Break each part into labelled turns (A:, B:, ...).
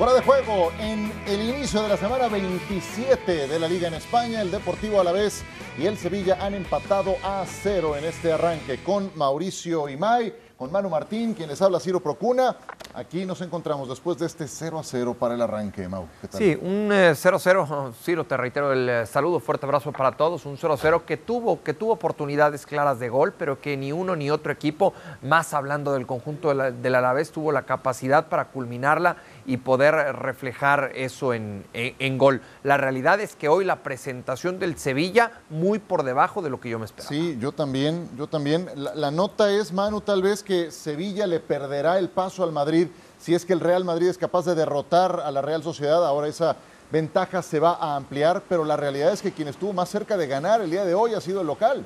A: Fuera de juego, en el inicio de la semana 27 de la Liga en España, el Deportivo Alavés y el Sevilla han empatado a cero en este arranque con Mauricio Imay, con Manu Martín, quien les habla Ciro Procuna. Aquí nos encontramos después de este 0 a 0 para el arranque, Mau.
B: Sí, un 0 a 0. Ciro, te reitero el eh, saludo, fuerte abrazo para todos. Un 0 a 0 que tuvo, que tuvo oportunidades claras de gol, pero que ni uno ni otro equipo, más hablando del conjunto del Alavés, tuvo la capacidad para culminarla y poder reflejar eso en, gol. La realidad es que hoy la presentación del Sevilla muy por debajo de lo que yo me esperaba.
A: Sí, yo también, yo también. la nota es, Manu, tal vez que Sevilla le perderá el paso al Madrid si es que el Real Madrid es capaz de derrotar a la Real Sociedad. Ahora esa ventaja se va a ampliar, pero la realidad es que quien estuvo más cerca de ganar el día de hoy ha sido el local.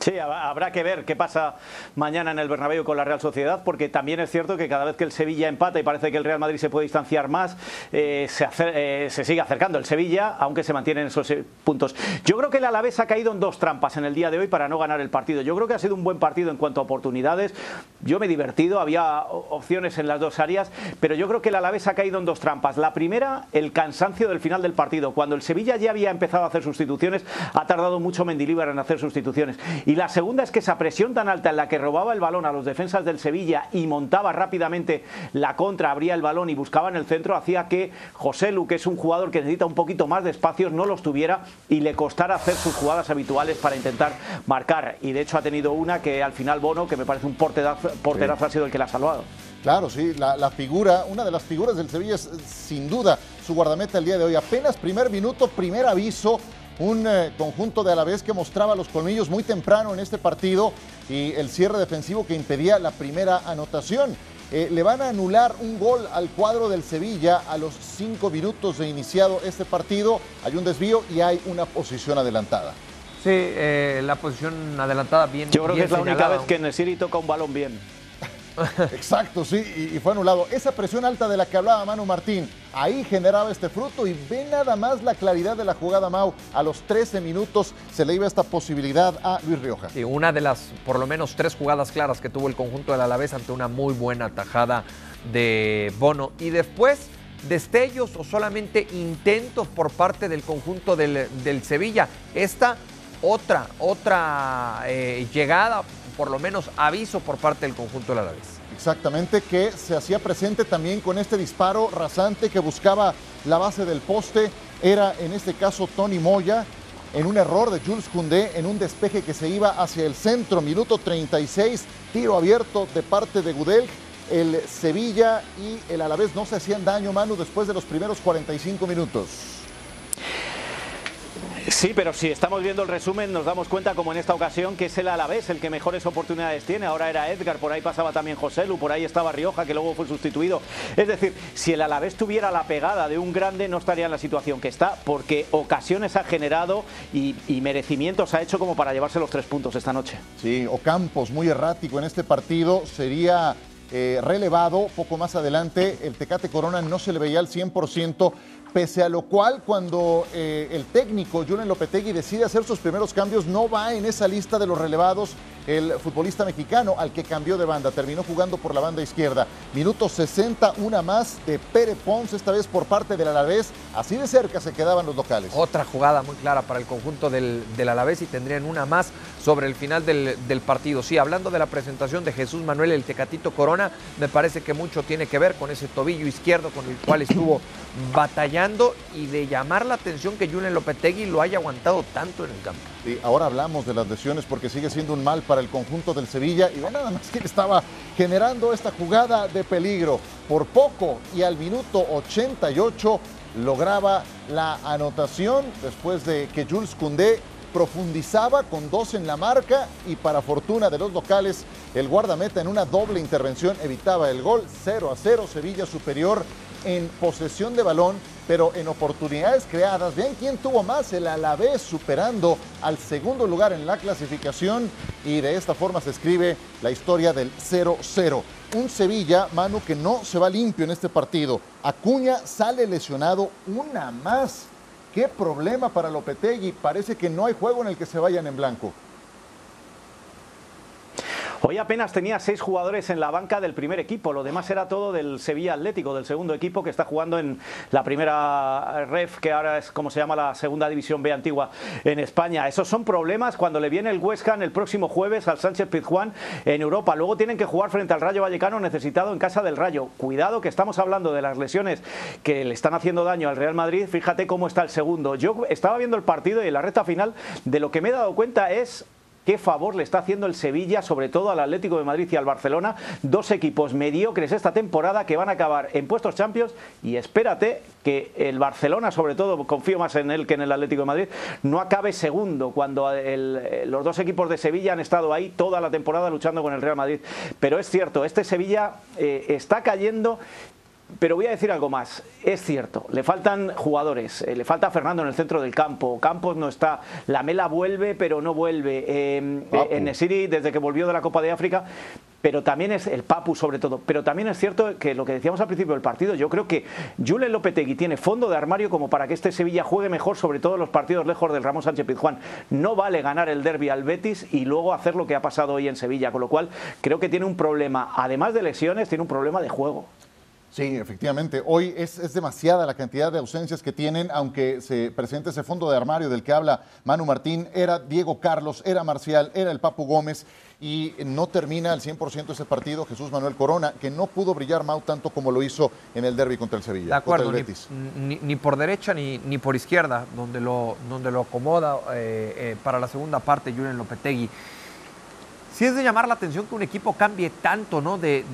C: Sí, habrá que ver qué pasa mañana en el Bernabéu con la Real Sociedad, porque también es cierto que cada vez que el Sevilla empata y parece que el Real Madrid se puede distanciar más, eh, eh, se, sigue acercando el Sevilla, aunque se mantienen esos eh, puntos. Yo creo que el Alavés ha caído en dos trampas en el día de hoy para no ganar el partido. Yo creo que ha sido un buen partido en cuanto a oportunidades. Yo me he divertido, había opciones en las dos áreas, pero yo creo que el Alavés ha caído en dos trampas. La primera, el cansancio del final del partido. Cuando el Sevilla ya había empezado a hacer sustituciones, ha tardado mucho Mendilíbar en hacer sustituciones. Y la segunda es que esa presión tan alta en la que robaba el balón a los defensas del Sevilla y montaba rápidamente la contra, abría el balón y buscaba en el centro, hacía que José Lu, que es un jugador que necesita un poquito más de espacios, no los tuviera y le costara hacer sus jugadas habituales para intentar marcar. Y de hecho ha tenido una que al final Bono, que me parece un porterazo, porterazo ha sido el que la ha salvado.
A: Claro, sí, la, la, figura, una de las figuras del Sevilla es sin duda su guardameta el día de hoy. Apenas primer minuto, primer aviso, un eh, conjunto de Alavés que mostraba los colmillos muy temprano en este partido y el cierre defensivo que impedía la primera anotación. Eh, le van a anular un gol al cuadro del Sevilla a los cinco minutos de iniciado este partido. Hay un desvío y hay una posición adelantada.
B: Sí, eh, la posición adelantada bien.
C: Yo creo que es la única vez que Nesiri toca un balón bien.
A: Exacto, sí, y, fue anulado. Esa presión alta de la que hablaba Manu Martín, ahí generaba este fruto y ve nada más la claridad de la jugada Mau. A los 13 minutos se le iba esta posibilidad a Luis Rioja.
B: Sí, una de las por lo menos tres jugadas claras que tuvo el conjunto del Alavés ante una muy buena tajada de Bono. Y después destellos o solamente intentos por parte del conjunto del, Sevilla. Esta otra, otra eh, llegada por lo menos aviso por parte del conjunto de la Alavés.
A: Exactamente, que se hacía presente también con este disparo rasante que buscaba la base del poste. Era en este caso Tony Moya, en un error de Jules Koundé, en un despeje que se iba hacia el centro, minuto 36, tiro abierto de parte de Gudel. El Sevilla y el Alavés no se hacían daño, Manu, después de los primeros 45 minutos.
C: Sí, pero si estamos viendo el resumen nos damos cuenta como en esta ocasión que es el Alavés el que mejores oportunidades tiene. Ahora era Edgar, por ahí pasaba también José Lu, por ahí estaba Rioja que luego fue sustituido. Es decir, si el Alavés tuviera la pegada de un grande no estaría en la situación que está porque ocasiones ha generado y, merecimientos ha hecho como para llevarse los tres puntos esta noche.
A: Sí, Ocampos muy errático en este partido sería eh, relevado poco más adelante. El Tecate Corona no se le veía al 100%, Pese a lo cual, cuando eh, el técnico Julen Lopetegui decide hacer sus primeros cambios, no va en esa lista de los relevados el futbolista mexicano al que cambió de banda. Terminó jugando por la banda izquierda. Minuto 60, una más de Pere Pons, esta vez por parte del Alavés. Así de cerca se quedaban los locales.
B: Otra jugada muy clara para el conjunto del, del Alavés y tendrían una más sobre el final del, del, partido. Sí, hablando de la presentación de Jesús Manuel el Tecatito Corona, me parece que mucho tiene que ver con ese tobillo izquierdo con el cual estuvo batallando y de llamar la atención que Julen Lopetegui lo haya aguantado tanto en el campo.
A: Sí, ahora hablamos de las lesiones porque sigue siendo un mal para el conjunto del Sevilla y ve nada más que estaba generando esta jugada de peligro. Por poco y al minuto 88 lograba la anotación después de que Jules Koundé profundizaba con dos en la marca y para fortuna de los locales, el guardameta en una doble intervención evitaba el gol 0 a 0, Sevilla superior en posesión de balón, pero en oportunidades creadas. Vean quién tuvo más, el Alavés superando al segundo lugar en la clasificación y de esta forma se escribe la historia del 0-0. Un Sevilla, Manu, que no se va limpio en este partido. Acuña sale lesionado una más. Qué problema para Lopetegui. Parece que no hay juego en el que se vayan en blanco.
C: Hoy apenas tenía seis jugadores en la banca del primer equipo, lo demás era todo del Sevilla Atlético, del segundo equipo que está jugando en la primera ref, que ahora es como se llama la segunda división B antigua en España. Esos son problemas cuando le viene el West Ham el próximo jueves al Sánchez Pizjuán en Europa. Luego tienen que jugar frente al Rayo Vallecano necesitado en casa del Rayo. Cuidado que estamos hablando de las lesiones que le están haciendo daño al Real Madrid. Fíjate cómo está el segundo. Yo estaba viendo el partido y en la recta final de lo que me he dado cuenta es qué favor le está haciendo el Sevilla, sobre todo al Atlético de Madrid y al Barcelona, dos equipos mediocres esta temporada que van a acabar en puestos Champions y espérate que el Barcelona, sobre todo, confío más en él que en el Atlético de Madrid, no acabe segundo cuando los dos equipos de Sevilla han estado ahí toda la temporada luchando con el Real Madrid. Pero es cierto, este Sevilla eh, está cayendo pero voy a decir algo más. Es cierto, le faltan jugadores. Eh, le falta Fernando en el centro del campo. Campos no está. La Mela vuelve, pero no vuelve. Eh, eh, en Nesiri, desde que volvió de la Copa de África. Pero también es el Papu, sobre todo. Pero también es cierto que lo que decíamos al principio del partido, yo creo que Julen Lopetegui tiene fondo de armario como para que este Sevilla juegue mejor, sobre todo los partidos lejos del Ramón Sánchez Pizjuán. No vale ganar el derby al Betis y luego hacer lo que ha pasado hoy en Sevilla. Con lo cual, creo que tiene un problema, además de lesiones, tiene un problema de juego.
A: Sí, efectivamente. Hoy es, demasiada la cantidad de ausencias que tienen, aunque se presente ese fondo de armario del que habla Manu Martín. Era Diego Carlos, era Marcial, era el Papu Gómez y no termina al 100% ese partido Jesús Manuel Corona, que no pudo brillar Mau tanto como lo hizo en el derby contra el Sevilla.
B: De acuerdo, ni, por derecha ni, ni, por izquierda, donde lo, donde lo acomoda eh, eh, para la segunda parte Julian Lopetegui. Sí es de llamar la atención que un equipo cambie tanto ¿no? De,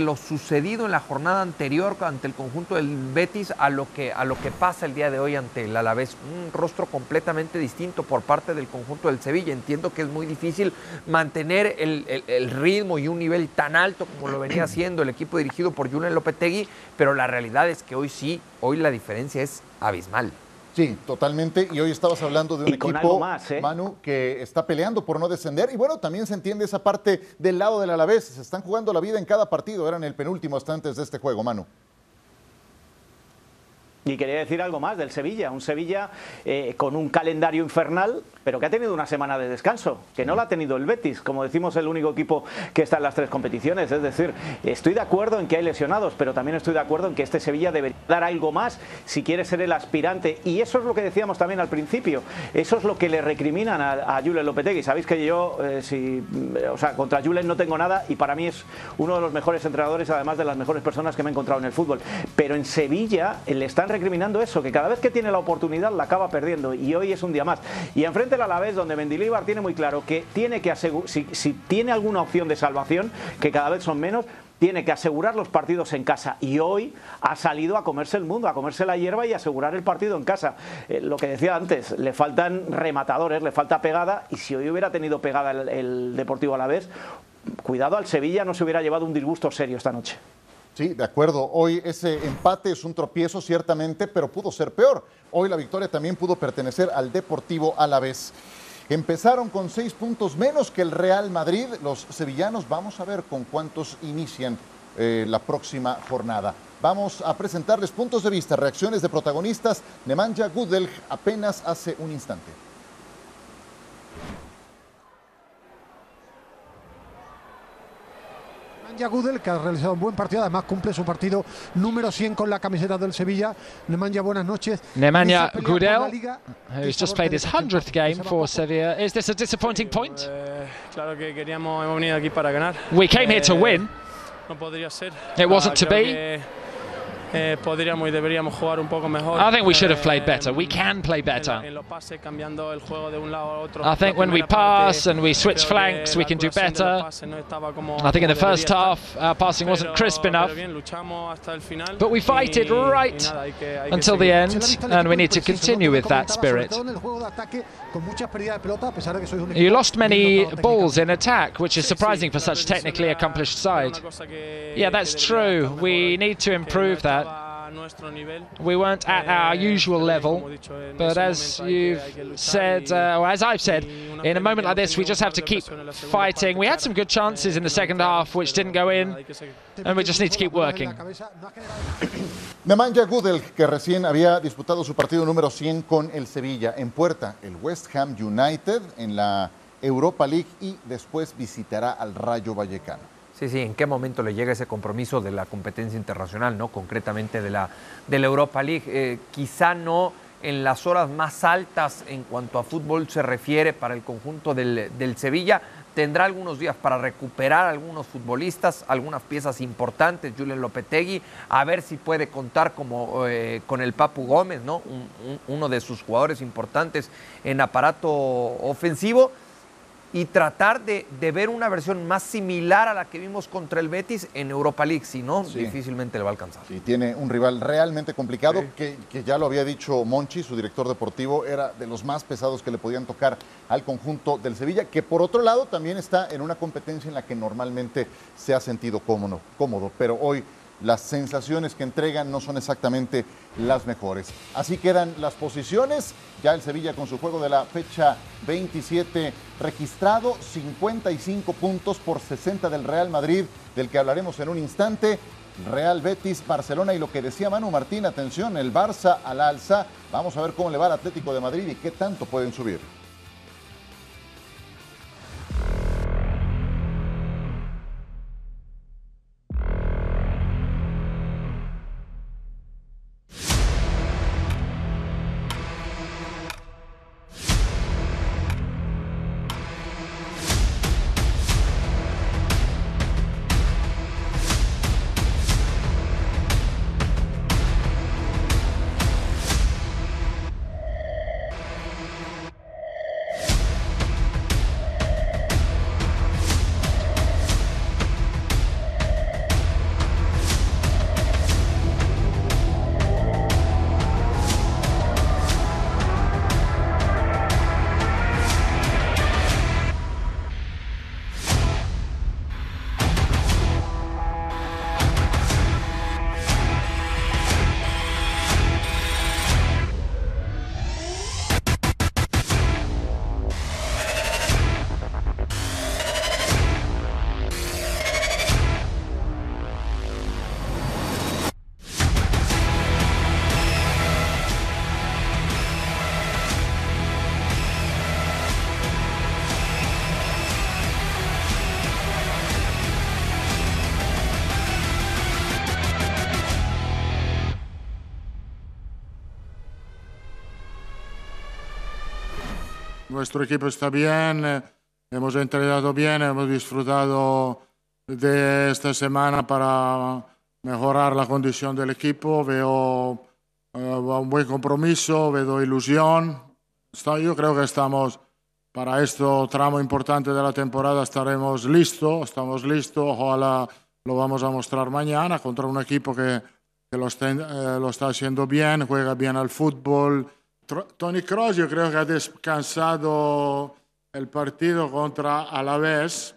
B: lo sucedido en la jornada anterior ante el conjunto del Betis a lo, que, a lo que pasa el día de hoy ante el Alavés. Un rostro completamente distinto por parte del conjunto del Sevilla. Entiendo que es muy difícil mantener el, ritmo y un nivel tan alto como lo venía haciendo el equipo dirigido por Julen Lopetegui, pero la realidad es que hoy sí, hoy la diferencia es abismal.
A: Sí, totalmente. Y hoy estabas hablando de un equipo, ¿eh? Manu, que está peleando por no descender. Y bueno, también se entiende esa parte del lado del Alavés. Se están jugando la vida en cada partido. Eran el penúltimo hasta antes de este juego, Manu.
C: Y quería decir algo más del Sevilla, un Sevilla eh, con un calendario infernal, pero que ha tenido una semana de descanso, que no la ha tenido el Betis, como decimos, el único equipo que está en las tres competiciones. Es decir, estoy de acuerdo en que hay lesionados, pero también estoy de acuerdo en que este Sevilla debería dar algo más si quiere ser el aspirante. Y eso es lo que decíamos también al principio, eso es lo que le recriminan a, a Julen Lopetegui. Sabéis que yo, eh, si, o sea, contra Julen no tengo nada y para mí es uno de los mejores entrenadores, además de las mejores personas que me he encontrado en el fútbol. Pero en Sevilla le están recriminando eso, que cada vez que tiene la oportunidad la acaba perdiendo y hoy es un día más. Y enfrente la vez donde Mendilibar tiene muy claro que tiene que asegurar, si, tiene alguna opción de salvación, que cada vez son menos, tiene que asegurar los partidos en casa y hoy ha salido a comerse el mundo, a comerse la hierba y asegurar el partido en casa. Eh, lo que decía antes, le faltan rematadores, le falta pegada y si hoy hubiera tenido pegada el, el Deportivo a la vez, cuidado al Sevilla no se hubiera llevado un disgusto serio esta noche.
A: Sí, de acuerdo. Hoy ese empate es un tropiezo, ciertamente, pero pudo ser peor. Hoy la victoria también pudo pertenecer al Deportivo a la vez. Empezaron con seis puntos menos que el Real Madrid. Los sevillanos, vamos a ver con cuántos inician eh, la próxima jornada. Vamos a presentarles puntos de vista, reacciones de protagonistas. Nemanja Gudel apenas hace un instante.
D: Gudel, que ha realizado un buen partido, además cumple su partido número 100 con la camiseta del Sevilla. Nemanja, buenas noches.
E: Nemanja Gudel, who's just played his 100th game for Sevilla. Is this a disappointing point?
F: Eh, claro que queríamos, hemos venido aquí para ganar.
E: We came here to
F: eh,
E: win.
F: No podría ser.
E: It wasn't
F: ah,
E: to be.
F: Eh, podríamos y deberíamos jugar un poco mejor.
E: I think we should have played better. We can play better. I think when we pass and we switch flanks, we can do better. I think in the first half, our passing wasn't crisp enough. But we fight it right until the end, and we need to continue with that spirit. You lost many balls in attack, which is surprising for such technically accomplished side. Yeah, that's true. We need to improve that. We weren't at our usual level, but as you've said, uh, or as I've said, in a moment like this, we just have to keep fighting. We had some good chances in the second half, which didn't go in, and we just need to keep working.
A: Nemanja Gudel, que recién había disputado su partido número 100 con el Sevilla en puerta, el West Ham United en la Europa League y después visitará al Rayo Vallecano.
B: Sí, sí, ¿en qué momento le llega ese compromiso de la competencia internacional, no? Concretamente de la, de la Europa League. Eh, quizá no en las horas más altas en cuanto a fútbol se refiere para el conjunto del, del Sevilla, tendrá algunos días para recuperar algunos futbolistas, algunas piezas importantes, Julian Lopetegui, a ver si puede contar como, eh, con el Papu Gómez, ¿no? uno de sus jugadores importantes en aparato ofensivo y tratar de, ver una versión más similar a la que vimos contra el Betis en Europa League, si no, difícilmente le va a alcanzar.
A: Y tiene un rival realmente complicado, que, que, ya lo había dicho Monchi, su director deportivo, era de los más pesados que le podían tocar al conjunto del Sevilla, que por otro lado también está en una competencia en la que normalmente se ha sentido cómodo, cómodo. Pero hoy las sensaciones que entregan no son exactamente las mejores. Así quedan las posiciones. Ya el Sevilla con su juego de la fecha 27 registrado, 55 puntos por 60 del Real Madrid, del que hablaremos en un instante. Real Betis, Barcelona y lo que decía Manu Martín, atención, el Barça al alza. Vamos a ver cómo le va al Atlético de Madrid y qué tanto pueden subir.
G: Nuestro equipo está bien, eh, hemos entrenado bien, hemos disfrutado de esta semana para mejorar la condición del equipo, veo eh, un buen compromiso, veo ilusión. yo creo que estamos para este tramo importante de la temporada, estaremos listos, estamos listos, ojalá lo vamos a mostrar mañana contra un equipo que, lo, eh, lo está haciendo bien, juega bien al fútbol Tony Kroos yo creo que ha descansado el partido contra Alavés,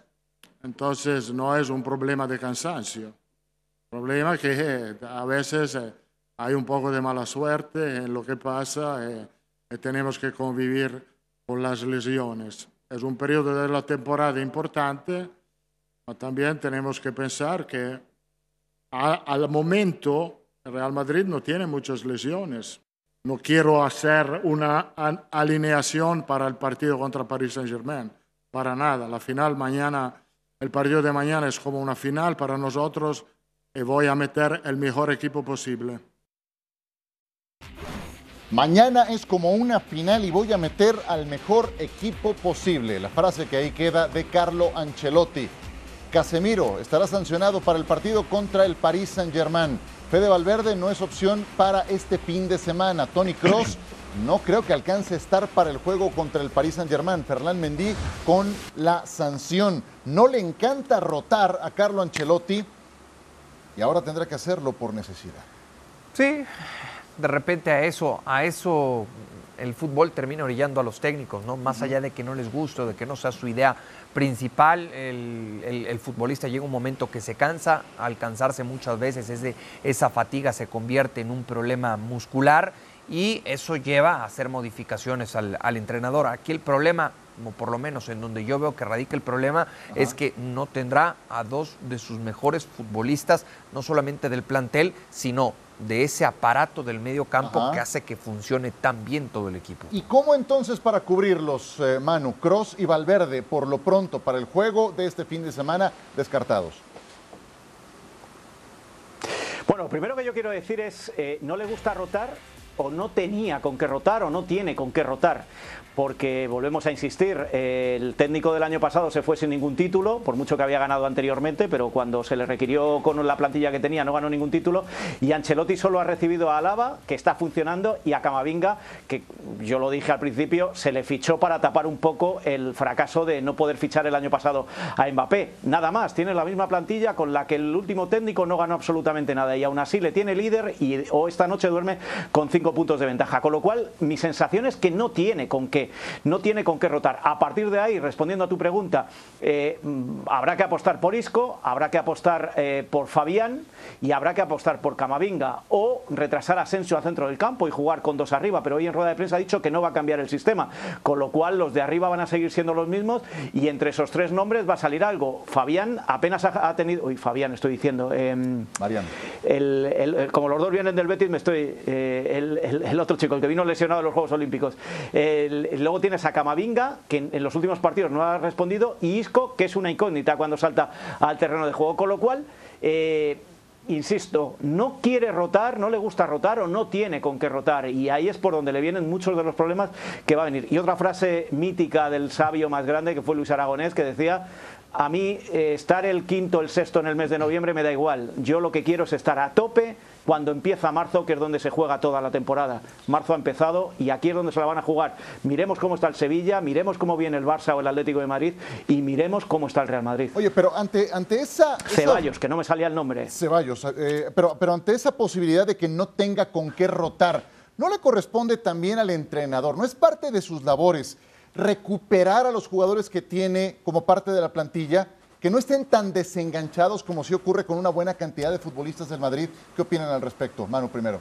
G: entonces no es un problema de cansancio. El problema es que a veces eh, hay un poco de mala suerte en lo que pasa y eh, eh, tenemos que convivir con las lesiones. Es un periodo de la temporada importante, pero también tenemos que pensar que al momento Real Madrid no tiene muchas lesiones. No quiero hacer una alineación para el partido contra Paris Saint-Germain, para nada. La final mañana, el partido de mañana es como una final para nosotros y voy a meter el mejor equipo posible.
A: Mañana es como una final y voy a meter al mejor equipo posible. La frase que ahí queda de Carlo Ancelotti. Casemiro estará sancionado para el partido contra el Paris Saint-Germain. Fede Valverde no es opción para este fin de semana. Tony Cross no creo que alcance a estar para el juego contra el Paris Saint-Germain. Fernán Mendy con la sanción. No le encanta rotar a Carlo Ancelotti y ahora tendrá que hacerlo por necesidad.
B: Sí, de repente a eso, a eso el fútbol termina orillando a los técnicos, ¿no? Más allá de que no les guste, de que no sea su idea principal, el, futbolista llega un momento que se cansa, al cansarse muchas veces esa fatiga se convierte en un problema muscular y eso lleva a hacer modificaciones al, entrenador. Aquí el problema, o por lo menos en donde yo veo que radica el problema, es que no tendrá a dos de sus mejores futbolistas, no solamente del plantel, sino de ese aparato del medio campo que hace que funcione tan bien todo el equipo.
A: ¿Y cómo entonces para cubrirlos, eh, Manu? Cross y Valverde, por lo pronto, para el juego de este fin de semana, descartados.
C: Bueno, lo primero que yo quiero decir es, eh, no le gusta rotar o no tenía con qué rotar o no tiene con qué rotar porque volvemos a insistir, el técnico del año pasado se fue sin ningún título, por mucho que había ganado anteriormente, pero cuando se le requirió con la plantilla que tenía no ganó ningún título, y Ancelotti solo ha recibido a Alaba, que está funcionando, y a Camavinga, que yo lo dije al principio, se le fichó para tapar un poco el fracaso de no poder fichar el año pasado a Mbappé. Nada más, tiene la misma plantilla con la que el último técnico no ganó absolutamente nada, y aún así le tiene líder y o esta noche duerme con cinco puntos de ventaja, con lo cual mi sensación es que no tiene con qué no tiene con qué rotar. A partir de ahí, respondiendo a tu pregunta, eh, mm, habrá que apostar por Isco, habrá que apostar eh, por Fabián y habrá que apostar por Camavinga o retrasar a Asensio al centro del campo y jugar con dos arriba, pero hoy en rueda de prensa ha dicho que no va a cambiar el sistema, con lo cual los de arriba van a seguir siendo los mismos y entre esos tres nombres va a salir algo. Fabián apenas ha, tenido, uy, Fabián estoy diciendo, eh,
A: Mariano.
C: como los dos vienen del Betis, me estoy, eh, el, otro chico, el que vino lesionado en los Juegos Olímpicos, Luego tienes a Camavinga, que en, los últimos partidos no ha respondido, y Isco, que es una incógnita cuando salta al terreno de juego. Con lo cual, eh, insisto, no quiere rotar, no le gusta rotar o no tiene con qué rotar. Y ahí es por donde le vienen muchos de los problemas que va a venir. Y otra frase mítica del sabio más grande, que fue Luis Aragonés, que decía, a mí eh, estar el quinto, el sexto en el mes de noviembre me da igual. Yo lo que quiero es estar a tope cuando empieza marzo, que es donde se juega toda la temporada. Marzo ha empezado y aquí es donde se la van a jugar. Miremos cómo está el Sevilla, miremos cómo viene el Barça o el Atlético de Madrid y miremos cómo está el Real Madrid.
A: Oye, pero ante, ante esa...
C: Ceballos, que no me salía el nombre.
A: Ceballos, eh, pero, pero ante esa posibilidad de que no tenga con qué rotar, ¿no le corresponde también al entrenador? ¿No es parte de sus labores recuperar a los jugadores que tiene como parte de la plantilla? Que no estén tan desenganchados como si ocurre con una buena cantidad de futbolistas del Madrid. ¿Qué opinan al respecto? Manu, primero.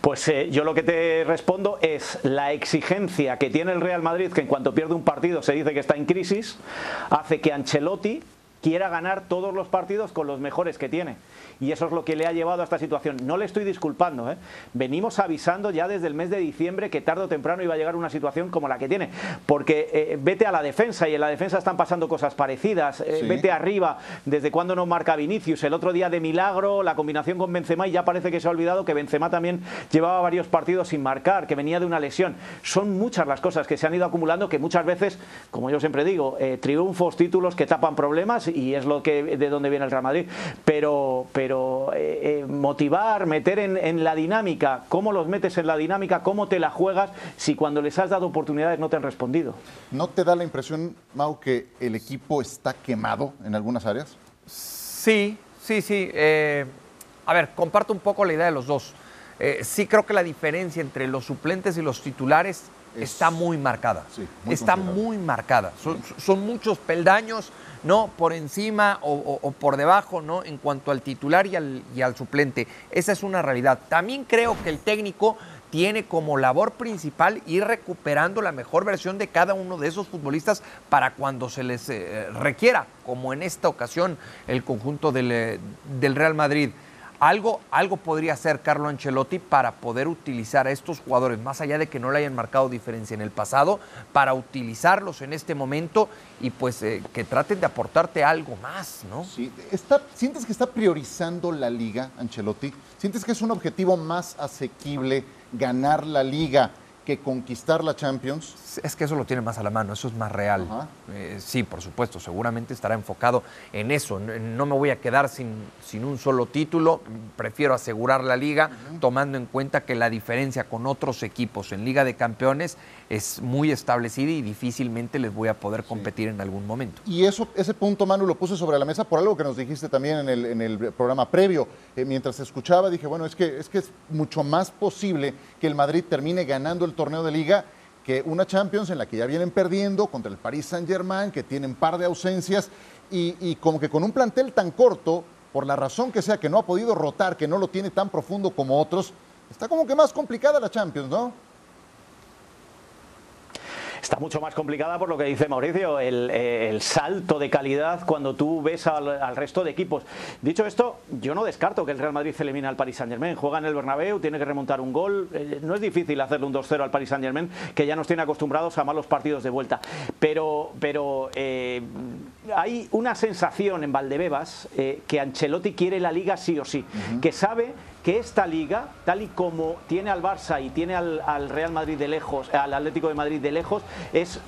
C: Pues eh, yo lo que te respondo es la exigencia que tiene el Real Madrid, que en cuanto pierde un partido se dice que está en crisis, hace que Ancelotti quiera ganar todos los partidos con los mejores que tiene y eso es lo que le ha llevado a esta situación. No le estoy disculpando, ¿eh? venimos avisando ya desde el mes de diciembre que tarde o temprano iba a llegar una situación como la que tiene, porque eh, vete a la defensa y en la defensa están pasando cosas parecidas, eh, vete arriba, desde cuando no marca Vinicius, el otro día de milagro, la combinación con Benzema y ya parece que se ha olvidado que Benzema también llevaba varios partidos sin marcar, que venía de una lesión. Son muchas las cosas que se han ido acumulando que muchas veces, como yo siempre digo, triunfos, títulos que tapan problemas y es lo que de donde viene el Real Madrid, pero pero eh, eh, motivar, meter en, la dinámica, cómo los metes en la dinámica, cómo te la juegas, si cuando les has dado oportunidades no te han respondido.
A: ¿No te da la impresión, Mau, que el equipo está quemado en algunas áreas?
B: Sí, sí, sí. Eh, a ver, comparto un poco la idea de los dos. sí creo que la diferencia entre los suplentes y los titulares está muy marcada. está muy marcada. son muchos peldaños no por encima o, por debajo, ¿no? En cuanto al titular y al, y al suplente. Esa es una realidad. También creo que el técnico tiene como labor principal ir recuperando la mejor versión de cada uno de esos futbolistas para cuando se les eh, requiera, como en esta ocasión el conjunto del, eh, del Real Madrid. Algo, algo podría hacer Carlo Ancelotti para poder utilizar a estos jugadores, más allá de que no le hayan marcado diferencia en el pasado, para utilizarlos en este momento y pues eh, que traten de aportarte algo más, ¿no?
A: Sí, está, ¿sientes que está priorizando la liga, Ancelotti? ¿Sientes que es un objetivo más asequible ganar la liga? Que conquistar la Champions.
B: Es que eso lo tiene más a la mano, eso es más real. Eh, sí, por supuesto, seguramente estará enfocado en eso. No, me voy a quedar sin, sin, un solo título, prefiero asegurar la liga, tomando en cuenta que la diferencia con otros equipos en Liga de Campeones es muy establecida y difícilmente les voy a poder competir en algún momento.
A: Y eso, ese punto, Manu, lo puse sobre la mesa por algo que nos dijiste también en el, en el programa previo. Eh, mientras escuchaba, dije, bueno, es que, es que es mucho más posible que el Madrid termine ganando el torneo de liga que una Champions en la que ya vienen perdiendo contra el Paris Saint Germain, que tienen par de ausencias y, y como que con un plantel tan corto por la razón que sea, que no ha podido rotar, que no lo tiene tan profundo como otros, está como que más complicada la Champions, ¿no?
C: Está mucho más complicada por lo que dice Mauricio, el, salto de calidad cuando tú ves al, resto de equipos. Dicho esto, yo no descarto que el Real Madrid se elimine al Paris Saint Germain. Juega en el Bernabéu, tiene que remontar un gol. Eh, no es difícil hacerle un 2-0 al Paris Saint Germain, que ya nos tiene acostumbrados a malos partidos de vuelta. Pero, pero eh, hay una sensación en Valdebebas eh, que Ancelotti quiere la liga sí o sí, que sabe que esta liga, tal y como tiene al Barça y tiene al, Real Madrid de lejos, al Atlético de Madrid de lejos, es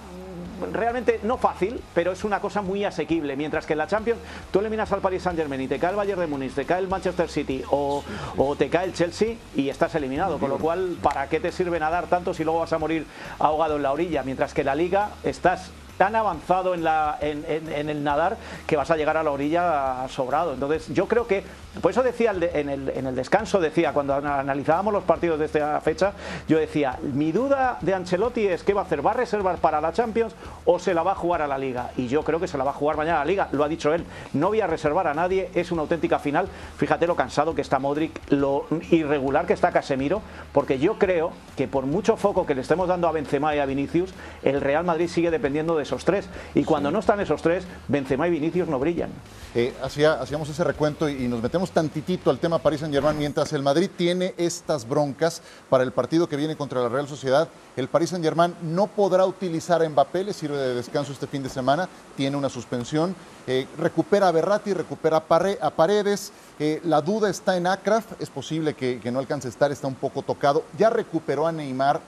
C: realmente no fácil, pero es una cosa muy asequible. Mientras que en la Champions tú eliminas al Paris Saint Germain y te cae el Bayern de Múnich, te cae el Manchester City o, o, te cae el Chelsea y estás eliminado. Con lo cual, ¿para qué te sirve nadar tanto si luego vas a morir ahogado en la orilla? Mientras que la Liga estás tan avanzado en, la, en, el nadar que vas a llegar a la orilla sobrado. Entonces, yo creo que, por eso decía en, el, en el descanso, decía, cuando analizábamos los partidos de esta fecha, yo decía, mi duda de Ancelotti es qué va a hacer, ¿va a reservar para la Champions o se la va a jugar a la Liga? Y yo creo que se la va a jugar mañana a la Liga, lo ha dicho él, no voy a reservar a nadie, es una auténtica final. Fíjate lo cansado que está Modric, lo irregular que está Casemiro, porque yo creo que por mucho foco que le estemos dando a Benzema y a Vinicius, el Real Madrid sigue dependiendo de esos tres. Y cuando no están esos tres, Benzema y Vinicius no brillan.
A: Eh, hacíamos ese recuento y, nos metemos tantitito al tema París Saint-Germain. Mientras el Madrid tiene estas broncas para el partido que viene contra la Real Sociedad, el París Saint-Germain no podrá utilizar a Mbappé, le sirve de descanso este fin de semana, tiene una suspensión. Eh, recupera a Berratti, recupera a, Paredes. Eh, la duda está en Akraf, es posible que, que no alcance a estar, está un poco tocado. Ya recuperó a Neymar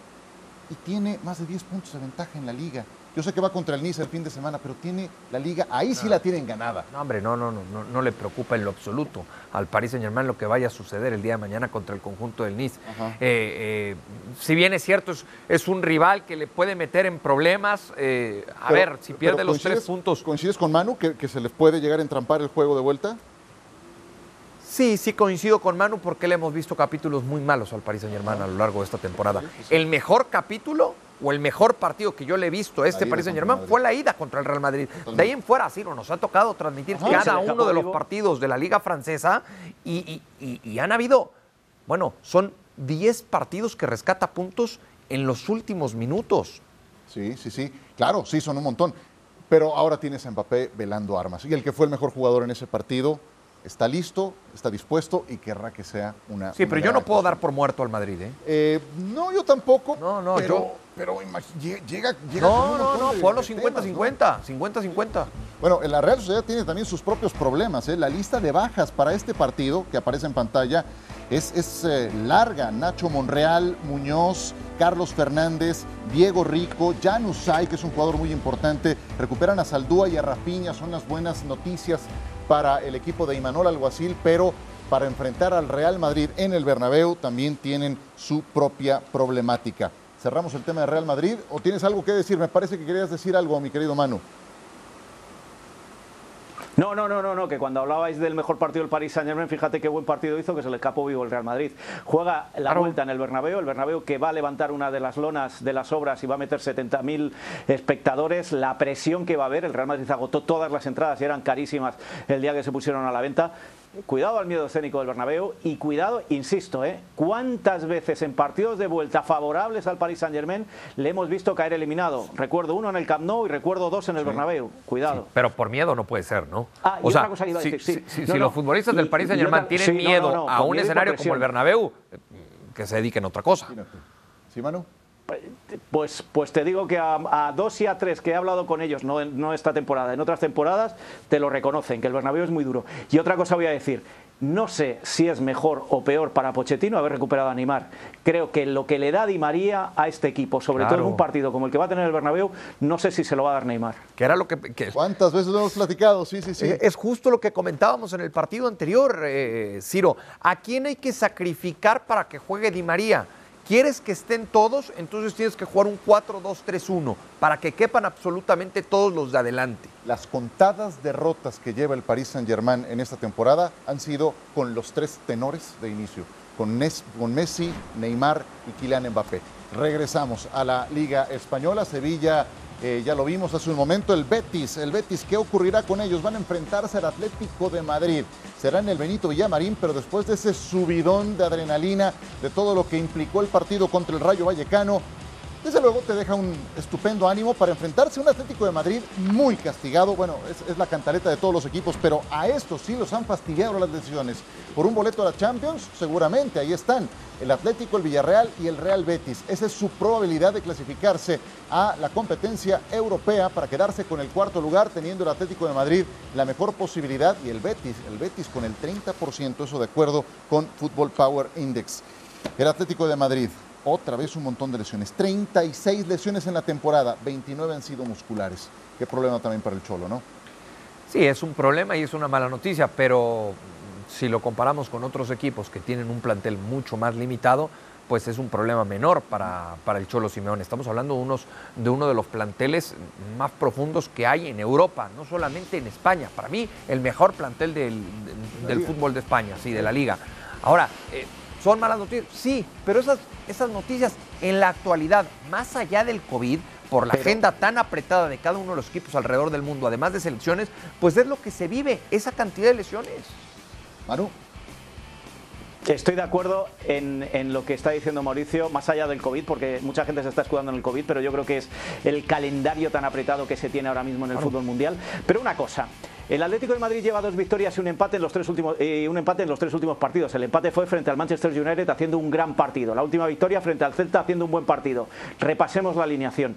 A: y tiene más de 10 puntos de ventaja en la liga. Yo sé que va contra el Nice el fin de semana, pero tiene la liga, ahí sí la tienen ganada.
B: No, hombre, no, no, no, no, le preocupa en lo absoluto al Paris Saint Germain lo que vaya a suceder el día de mañana contra el conjunto del Nice. Eh, eh, si bien es cierto, es, un rival que le puede meter en problemas, eh, a ver, si pierde los tres puntos.
A: ¿Coincides con Manu que, que se les puede llegar a entrampar el juego de vuelta?
B: Sí, sí coincido con Manu porque le hemos visto capítulos muy malos al Paris Saint Germain a lo largo de esta temporada. El mejor capítulo o el mejor partido que yo le he visto a este Paris Saint Germain fue la ida contra el Real Madrid. De ahí en fuera, Ciro, nos ha tocado transmitir cada uno de los partidos de la Liga Francesa y, y han habido, bueno, son 10 partidos que rescata puntos en los últimos minutos.
A: Sí, sí, sí. Claro, sí, son un montón. Pero ahora tienes a Mbappé velando armas. Y el que fue el mejor jugador en ese partido está listo, está dispuesto y querrá que sea una.
B: Sí, pero yo no puedo dar por muerto al Madrid, ¿eh?
A: ¿eh? no, yo tampoco.
B: No, no,
A: pero,
B: yo.
A: Pero llega, llega.
B: No, no, no, ponlo 50-50. 50-50.
A: Bueno, la Real Sociedad tiene también sus propios problemas. ¿eh? La lista de bajas para este partido que aparece en pantalla es, es eh, larga. Nacho Monreal, Muñoz, Carlos Fernández, Diego Rico, Janusay, que es un jugador muy importante. Recuperan a Saldúa y a Rapiña, son las buenas noticias para el equipo de Imanol Alguacil, pero para enfrentar al Real Madrid en el Bernabéu también tienen su propia problemática. Cerramos el tema de Real Madrid o tienes algo que decir? Me parece que querías decir algo, mi querido Manu.
C: No, no, no, no, no, que cuando hablabais del mejor partido del Paris Saint Germain, fíjate qué buen partido hizo que se le escapó vivo el Real Madrid. Juega la vuelta en el Bernabéu, el Bernabéu que va a levantar una de las lonas de las obras y va a meter 70.000 espectadores, la presión que va a haber, el Real Madrid agotó todas las entradas y eran carísimas el día que se pusieron a la venta, cuidado al miedo escénico del Bernabéu y cuidado, insisto, ¿eh? ¿cuántas veces en partidos de vuelta favorables al Paris Saint-Germain le hemos visto caer eliminado? Recuerdo uno en el Camp Nou y recuerdo dos en el Bernabéu. Cuidado.
B: pero por miedo no puede ser, ¿no?
C: Ah, y otra cosa que iba a decir,
B: sí. Si, los futbolistas del Paris Saint-Germain tienen miedo a un escenario como el Bernabéu, que se dediquen a otra cosa.
A: ¿Sí, Manu?
C: Pues, pues te digo que a, dos y a tres que he hablado con ellos, no, no esta temporada, en otras temporadas, te lo reconocen, que el Bernabéu es muy duro. Y otra cosa voy a decir, no sé si es mejor o peor para Pochettino haber recuperado a Neymar. Creo que lo que le da Di María a este equipo, sobre todo en un partido como el que va a tener el Bernabéu, no sé si se lo va a dar Neymar.
B: Que era lo que,
A: ¿Cuántas veces lo hemos platicado? Sí, sí, sí.
B: Eh, es justo lo que comentábamos en el partido anterior, eh, Ciro. ¿A quién hay que sacrificar para que juegue Di María? ¿Quieres que estén todos? Entonces tienes que jugar un 4-2-3-1 para que quepan absolutamente todos los de adelante.
A: Las contadas derrotas que lleva el Paris Saint-Germain en esta temporada han sido con los tres tenores de inicio, con, Messi, Neymar y Kylian Mbappé. Regresamos a la Liga Española. Sevilla Eh, ya lo vimos hace un momento, el Betis. El Betis, ¿qué ocurrirá con ellos? Van a enfrentarse al Atlético de Madrid. Será en el Benito Villamarín, pero después de ese subidón de adrenalina, de todo lo que implicó el partido contra el Rayo Vallecano, desde luego te deja un estupendo ánimo para enfrentarse a un Atlético de Madrid muy castigado. Bueno, es, la cantaleta de todos los equipos, pero a estos sí los han fastidiado las decisiones. Por un boleto a la Champions, seguramente ahí están el Atlético, el Villarreal y el Real Betis. Esa es su probabilidad de clasificarse a la competencia europea para quedarse con el cuarto lugar, teniendo el Atlético de Madrid la mejor posibilidad y el Betis, el Betis con el 30%, eso de acuerdo con Football Power Index. El Atlético de Madrid, otra vez un montón de lesiones. 36 lesiones en la temporada, 29 han sido musculares. Qué problema también para el Cholo, ¿no?
B: Sí, es un problema y es una mala noticia, pero si lo comparamos con otros equipos que tienen un plantel mucho más limitado, pues es un problema menor para, para el Cholo Simeone. Estamos hablando de, unos, de uno de los planteles más profundos que hay en Europa, no solamente en España. Para mí, el mejor plantel del, del fútbol de España, sí, de la liga. Ahora, eh, ¿Son malas noticias? Sí, pero esas, esas noticias en la actualidad, más allá del COVID, por la agenda tan apretada de cada uno de los equipos alrededor del mundo, además de selecciones, pues es lo que se vive, esa cantidad de lesiones.
A: Manu.
C: Estoy de acuerdo en, en, lo que está diciendo Mauricio, más allá del COVID, porque mucha gente se está escudando en el COVID, pero yo creo que es el calendario tan apretado que se tiene ahora mismo en el fútbol mundial. Pero una cosa, el Atlético de Madrid lleva dos victorias y un empate en los tres últimos eh, un empate en los tres últimos partidos. El empate fue frente al Manchester United haciendo un gran partido. La última victoria frente al Celta haciendo un buen partido. Repasemos la alineación.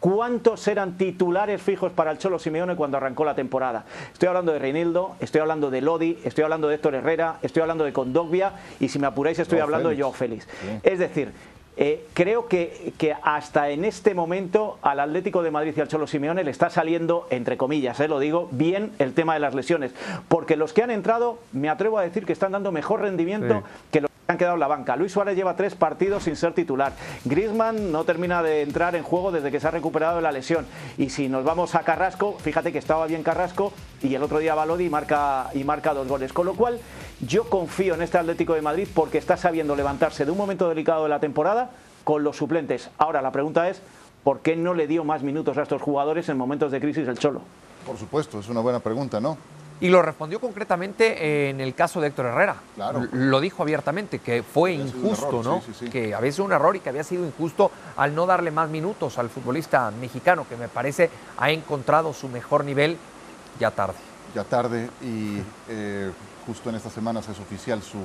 C: ¿Cuántos eran titulares fijos para el Cholo Simeone cuando arrancó la temporada? Estoy hablando de Reinildo, estoy hablando de Lodi, estoy hablando de Héctor Herrera, estoy hablando de Condogbia y si me apuráis estoy hablando de Joao Félix. Es decir, eh, creo que, hasta en este momento al Atlético de Madrid y al Cholo Simeone le está saliendo, entre comillas, eh, lo digo, bien el tema de las lesiones. Porque los que han entrado, me atrevo a decir que están dando mejor rendimiento que los han quedado en la banca. Luis Suárez lleva tres partidos sin ser titular. Griezmann no termina de entrar en juego desde que se ha recuperado de la lesión. Y si nos vamos a Carrasco, fíjate que estaba bien Carrasco y el otro día Balodi marca, y marca dos goles. Con lo cual, yo confío en este Atlético de Madrid porque está sabiendo levantarse de un momento delicado de la temporada con los suplentes. Ahora, la pregunta es, ¿por qué no le dio más minutos a estos jugadores en momentos de crisis el Cholo?
A: Por supuesto, es una buena pregunta, ¿no?
B: Y lo respondió concretamente en el caso de Héctor Herrera. Claro. Lo dijo abiertamente, que fue injusto, ¿no? Que había sido un error y que había sido injusto al no darle más minutos al futbolista mexicano, que me parece ha encontrado su mejor nivel ya tarde.
A: Ya tarde y eh, justo en estas semanas es oficial su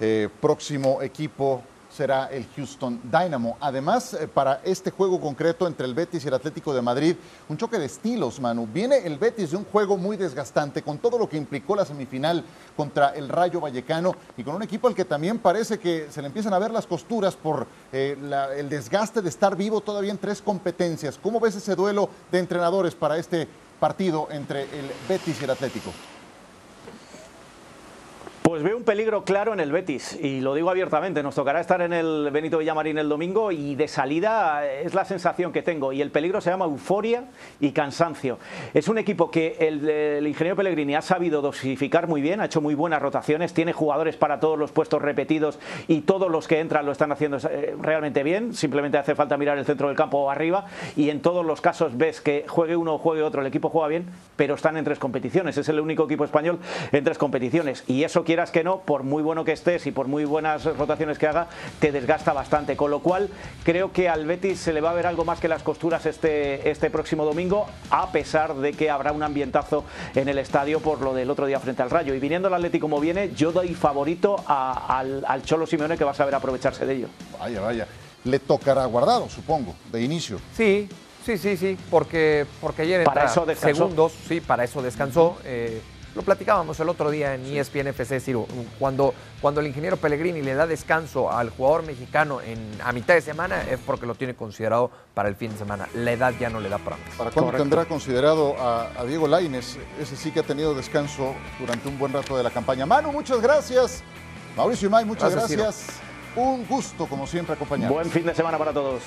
A: eh, próximo equipo será el Houston Dynamo. Además, eh, para este juego concreto entre el Betis y el Atlético de Madrid, un choque de estilos, Manu. Viene el Betis de un juego muy desgastante con todo lo que implicó la semifinal contra el Rayo Vallecano y con un equipo al que también parece que se le empiezan a ver las costuras por eh, el desgaste de estar vivo todavía en tres competencias. ¿Cómo ves ese duelo de entrenadores para este partido entre el Betis y el Atlético?
C: Pues veo un peligro claro en el Betis y lo digo abiertamente, nos tocará estar en el Benito Villamarín el domingo y de salida es la sensación que tengo y el peligro se llama euforia y cansancio. Es un equipo que el, ingeniero Pellegrini ha sabido dosificar muy bien, ha hecho muy buenas rotaciones, tiene jugadores para todos los puestos repetidos y todos los que entran lo están haciendo eh, realmente bien, simplemente hace falta mirar el centro del campo arriba y en todos los casos ves que juegue uno o juegue otro, el equipo juega bien, pero están en tres competiciones, es el único equipo español en tres competiciones y eso que no, por muy bueno que estés y por muy buenas rotaciones que haga, te desgasta bastante. Con lo cual, creo que al Betis se le va a ver algo más que las costuras este, este próximo domingo, a pesar de que habrá un ambientazo en el estadio por lo del otro día frente al Rayo. Y viniendo el Atlético como viene, yo doy favorito al, al Cholo Simeone que va a saber aprovecharse de ello.
A: Vaya, vaya. Le tocará guardado, supongo, de inicio.
B: Sí, sí, sí, sí, porque, porque ayer
C: para eso
B: segundos, sí, para eso descansó. Eh, lo platicábamos el otro día en ESPN FC, Ciro, cuando, cuando el ingeniero Pellegrini le da descanso al jugador mexicano en, a mitad de semana es porque lo tiene considerado para el fin de semana. La edad ya no le da para
A: ¿Para cuándo tendrá considerado a, Diego Laines? Ese sí que ha tenido descanso durante un buen rato de la campaña. Manu, muchas gracias. Mauricio May, muchas gracias. Un gusto, como siempre, acompañarnos.
C: Buen fin de semana para todos.